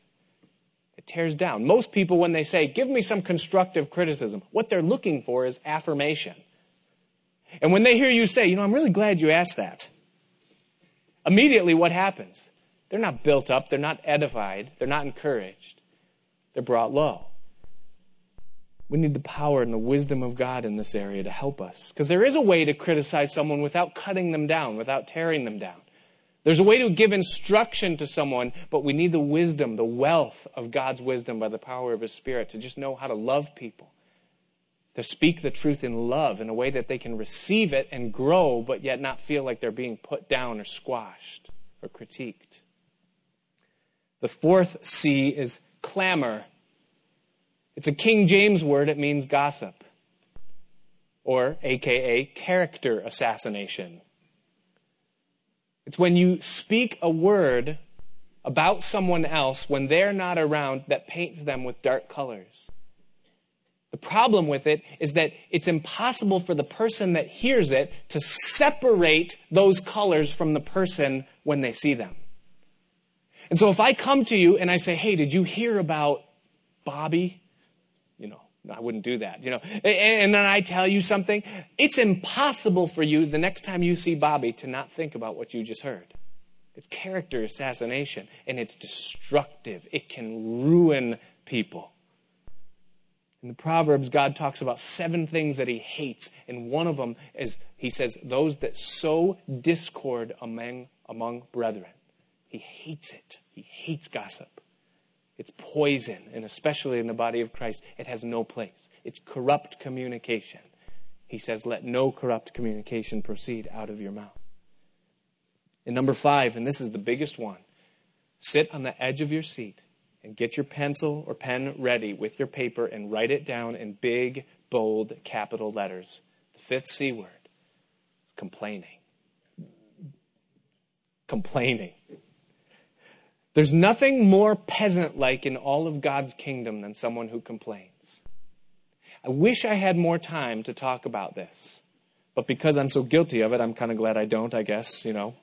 It tears down. Most people, when they say, give me some constructive criticism, what they're looking for is affirmation. And when they hear you say, you know, I'm really glad you asked that, immediately what happens? They're not built up, they're not edified, they're not encouraged, they're brought low. We need the power and the wisdom of God in this area to help us. Because there is a way to criticize someone without cutting them down, without tearing them down. There's a way to give instruction to someone, but we need the wisdom, the wealth of God's wisdom by the power of His Spirit to just know how to love people to speak the truth in love in a way that they can receive it and grow, but yet not feel like they're being put down or squashed or critiqued. The fourth C is clamor. It's a King James word, it means gossip, or AKA character assassination. It's when you speak a word about someone else when they're not around that paints them with dark colors. The problem with it is that it's impossible for the person that hears it to separate those colors from the person when they see them. And so if I come to you and I say, hey, did you hear about Bobby? I wouldn't do that, you know. And then I tell you something, it's impossible for you the next time you see Bobby to not think about what you just heard. It's character assassination, and it's destructive. It can ruin people. In the Proverbs, God talks about seven things that he hates, and one of them is, he says, those that sow discord among, among brethren. He hates it. He hates gossip. It's poison, and especially in the body of Christ, it has no place. It's corrupt communication. He says, let no corrupt communication proceed out of your mouth. And number five, and this is the biggest one, sit on the edge of your seat and get your pencil or pen ready with your paper and write it down in big, bold, capital letters. The fifth C word is complaining. Complaining. There's nothing more peasant like in all of God's kingdom than someone who complains. I wish I had more time to talk about this, but because I'm so guilty of it, I'm kind of glad I don't, I guess, you know.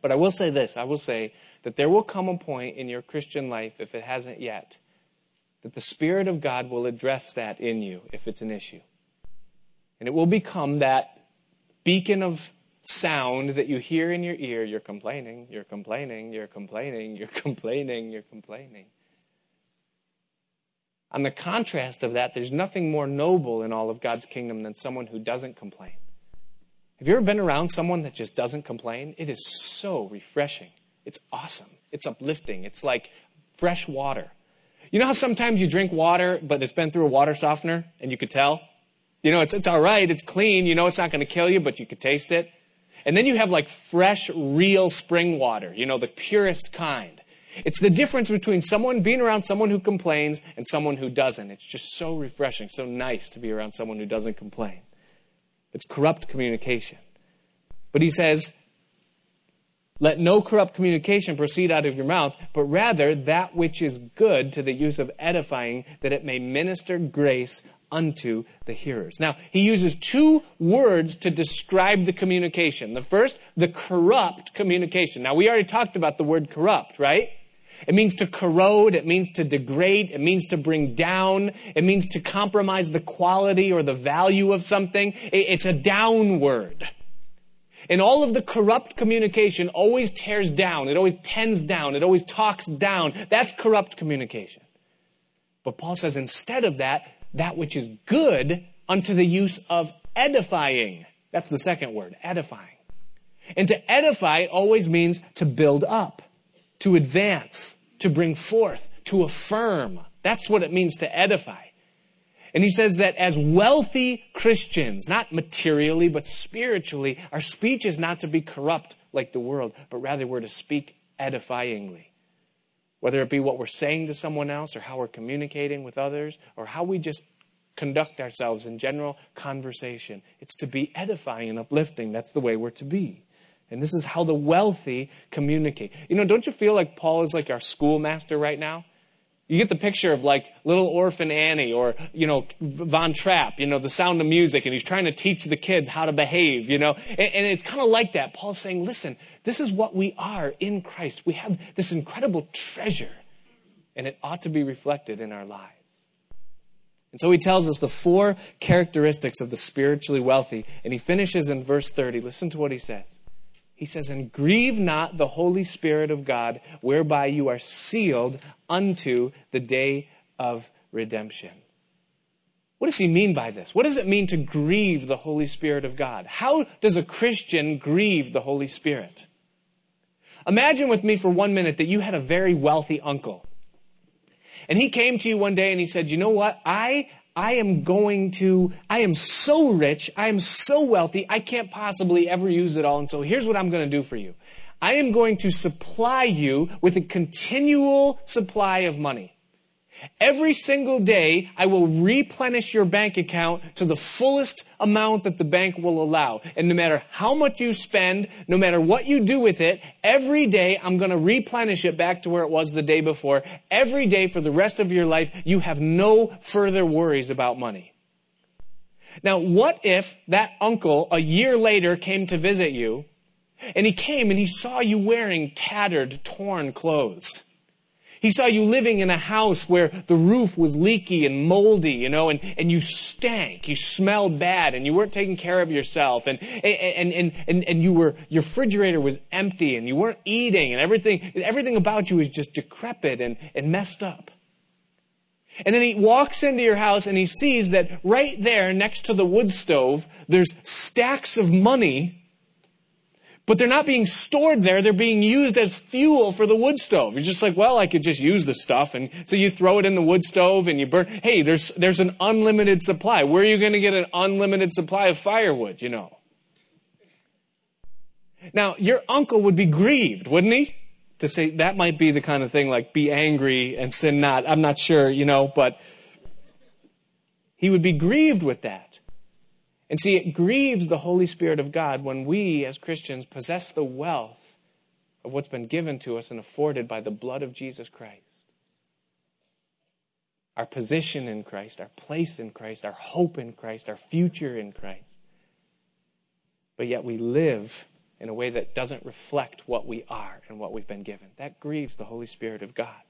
But I will say this I will say that there will come a point in your Christian life, if it hasn't yet, that the Spirit of God will address that in you if it's an issue. And it will become that beacon of sound that you hear in your ear. You're complaining, you're complaining, you're complaining, you're complaining, you're complaining. On the contrast of that, there's nothing more noble in all of God's kingdom than someone who doesn't complain. Have you ever been around someone that just doesn't complain? It is so refreshing. It's awesome. It's uplifting. It's like fresh water. You know how sometimes you drink water, but it's been through a water softener and you could tell? You know, it's, it's all right. It's clean. You know, it's not going to kill you, but you could taste it. And then you have like fresh, real spring water, you know, the purest kind. It's the difference between someone being around someone who complains and someone who doesn't. It's just so refreshing, so nice to be around someone who doesn't complain. It's corrupt communication. But he says, let no corrupt communication proceed out of your mouth, but rather that which is good to the use of edifying, that it may minister grace unto the hearers. Now, he uses two words to describe the communication. The first, the corrupt communication. Now, we already talked about the word corrupt, right? It means to corrode. It means to degrade. It means to bring down. It means to compromise the quality or the value of something. It's a down word. And all of the corrupt communication always tears down. It always tends down. It always talks down. That's corrupt communication. But Paul says instead of that, that which is good unto the use of edifying. That's the second word, edifying. And to edify always means to build up, to advance, to bring forth, to affirm. That's what it means to edify. And he says that as wealthy Christians, not materially, but spiritually, our speech is not to be corrupt like the world, but rather we're to speak edifyingly. Whether it be what we're saying to someone else, or how we're communicating with others, or how we just conduct ourselves in general conversation. It's to be edifying and uplifting. That's the way we're to be. And this is how the wealthy communicate. You know, don't you feel like Paul is like our schoolmaster right now? You get the picture of like little orphan Annie or, you know, Von Trapp, you know, the sound of music, and he's trying to teach the kids how to behave, you know. And, and it's kind of like that. Paul's saying, listen, this is what we are in Christ. We have this incredible treasure, and it ought to be reflected in our lives. And so he tells us the four characteristics of the spiritually wealthy, and he finishes in verse 30. Listen to what he says. He says, And grieve not the Holy Spirit of God, whereby you are sealed unto the day of redemption. What does he mean by this? What does it mean to grieve the Holy Spirit of God? How does a Christian grieve the Holy Spirit? Imagine with me for one minute that you had a very wealthy uncle. And he came to you one day and he said, You know what? I, I am going to, I am so rich, I am so wealthy, I can't possibly ever use it all. And so here's what I'm going to do for you. I am going to supply you with a continual supply of money. Every single day, I will replenish your bank account to the fullest amount that the bank will allow. And no matter how much you spend, no matter what you do with it, every day I'm going to replenish it back to where it was the day before. Every day for the rest of your life, you have no further worries about money. Now, what if that uncle a year later came to visit you and he came and he saw you wearing tattered, torn clothes? He saw you living in a house where the roof was leaky and moldy, you know, and, and you stank. You smelled bad and you weren't taking care of yourself and, and, and, and, and you were, your refrigerator was empty and you weren't eating and everything, everything about you was just decrepit and, and messed up. And then he walks into your house and he sees that right there next to the wood stove, there's stacks of money but they're not being stored there. They're being used as fuel for the wood stove. You're just like, well, I could just use the stuff. And so you throw it in the wood stove and you burn. Hey, there's, there's an unlimited supply. Where are you going to get an unlimited supply of firewood, you know? Now, your uncle would be grieved, wouldn't he? To say that might be the kind of thing like be angry and sin not. I'm not sure, you know, but he would be grieved with that. And see, it grieves the Holy Spirit of God when we, as Christians, possess the wealth of what's been given to us and afforded by the blood of Jesus Christ. Our position in Christ, our place in Christ, our hope in Christ, our future in Christ. But yet we live in a way that doesn't reflect what we are and what we've been given. That grieves the Holy Spirit of God.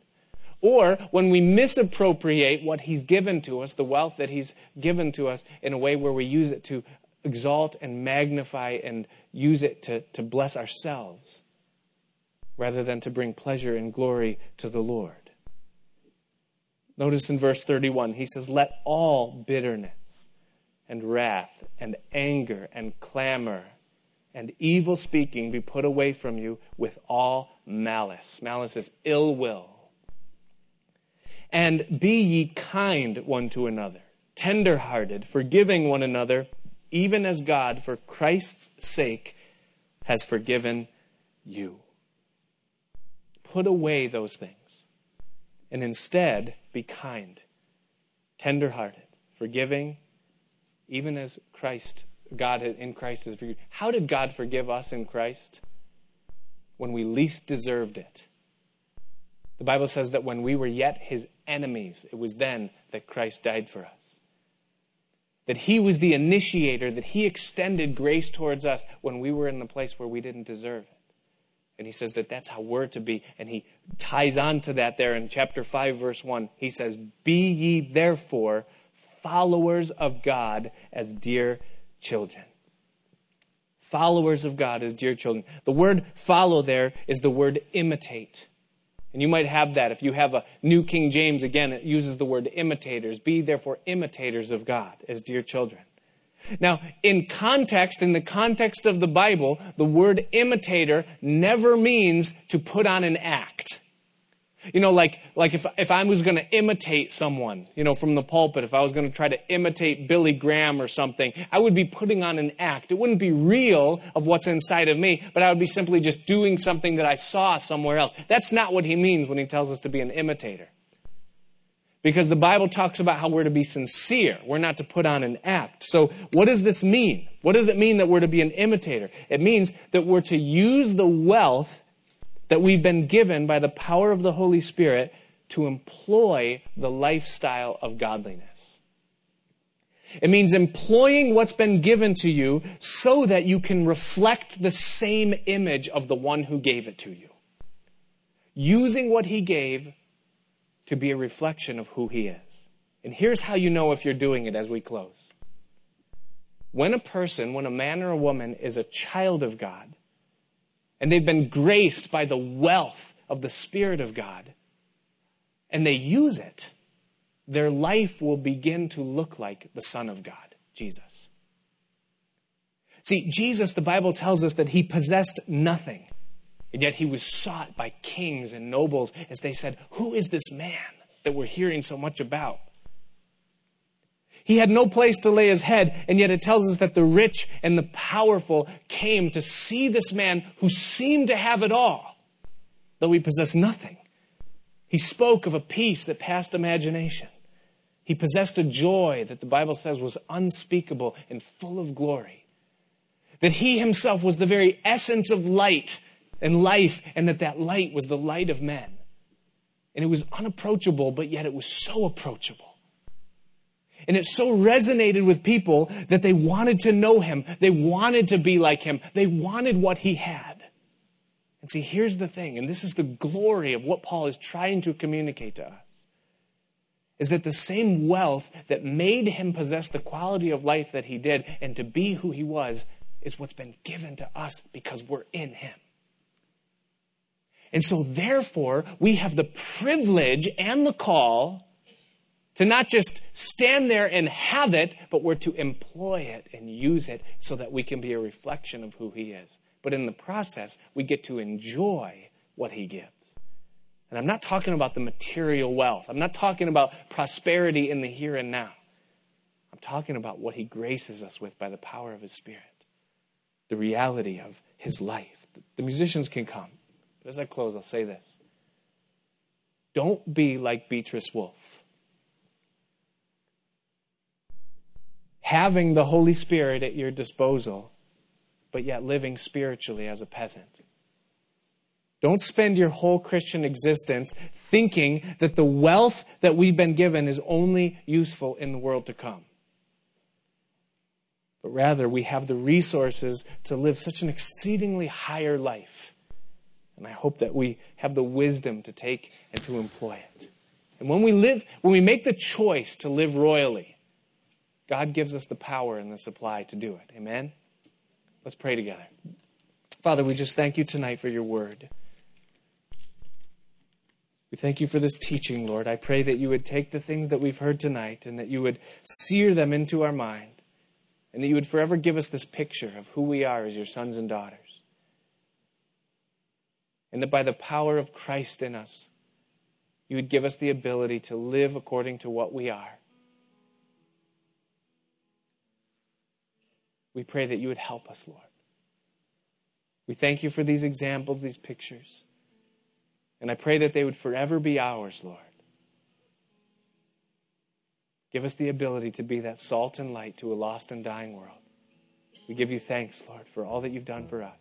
Or when we misappropriate what He's given to us, the wealth that He's given to us, in a way where we use it to exalt and magnify and use it to, to bless ourselves, rather than to bring pleasure and glory to the Lord. Notice in verse 31, he says, Let all bitterness and wrath and anger and clamor and evil speaking be put away from you with all malice. Malice is ill will. And be ye kind one to another, tender-hearted, forgiving one another, even as God, for Christ's sake, has forgiven you. Put away those things, and instead be kind, tender-hearted, forgiving, even as Christ, God in Christ has forgiven. How did God forgive us in Christ? When we least deserved it. The Bible says that when we were yet his enemies, it was then that Christ died for us. That he was the initiator, that he extended grace towards us when we were in the place where we didn't deserve it. And he says that that's how we're to be. And he ties on to that there in chapter 5, verse 1. He says, Be ye therefore followers of God as dear children. Followers of God as dear children. The word follow there is the word imitate. And you might have that if you have a New King James, again, it uses the word imitators. Be therefore imitators of God as dear children. Now, in context, in the context of the Bible, the word imitator never means to put on an act. You know, like, like if, if I was going to imitate someone, you know, from the pulpit, if I was going to try to imitate Billy Graham or something, I would be putting on an act. It wouldn't be real of what's inside of me, but I would be simply just doing something that I saw somewhere else. That's not what he means when he tells us to be an imitator. Because the Bible talks about how we're to be sincere. We're not to put on an act. So what does this mean? What does it mean that we're to be an imitator? It means that we're to use the wealth that we've been given by the power of the Holy Spirit to employ the lifestyle of godliness. It means employing what's been given to you so that you can reflect the same image of the one who gave it to you. Using what he gave to be a reflection of who he is. And here's how you know if you're doing it as we close. When a person, when a man or a woman is a child of God, and they've been graced by the wealth of the Spirit of God, and they use it, their life will begin to look like the Son of God, Jesus. See, Jesus, the Bible tells us that he possessed nothing, and yet he was sought by kings and nobles as they said, Who is this man that we're hearing so much about? He had no place to lay his head, and yet it tells us that the rich and the powerful came to see this man who seemed to have it all, though he possessed nothing. He spoke of a peace that passed imagination. He possessed a joy that the Bible says was unspeakable and full of glory. That he himself was the very essence of light and life, and that that light was the light of men. And it was unapproachable, but yet it was so approachable. And it so resonated with people that they wanted to know him. They wanted to be like him. They wanted what he had. And see, here's the thing, and this is the glory of what Paul is trying to communicate to us is that the same wealth that made him possess the quality of life that he did and to be who he was is what's been given to us because we're in him. And so, therefore, we have the privilege and the call to not just stand there and have it, but we're to employ it and use it so that we can be a reflection of who he is. But in the process, we get to enjoy what he gives. And I'm not talking about the material wealth. I'm not talking about prosperity in the here and now. I'm talking about what he graces us with by the power of his Spirit, the reality of his life. The musicians can come. But as I close, I'll say this Don't be like Beatrice Wolf. Having the Holy Spirit at your disposal, but yet living spiritually as a peasant. Don't spend your whole Christian existence thinking that the wealth that we've been given is only useful in the world to come. But rather, we have the resources to live such an exceedingly higher life. And I hope that we have the wisdom to take and to employ it. And when we live, when we make the choice to live royally, God gives us the power and the supply to do it. Amen? Let's pray together. Father, we just thank you tonight for your word. We thank you for this teaching, Lord. I pray that you would take the things that we've heard tonight and that you would sear them into our mind and that you would forever give us this picture of who we are as your sons and daughters. And that by the power of Christ in us, you would give us the ability to live according to what we are. We pray that you would help us, Lord. We thank you for these examples, these pictures. And I pray that they would forever be ours, Lord. Give us the ability to be that salt and light to a lost and dying world. We give you thanks, Lord, for all that you've done for us.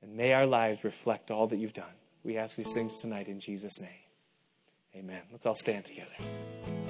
And may our lives reflect all that you've done. We ask these things tonight in Jesus' name. Amen. Let's all stand together.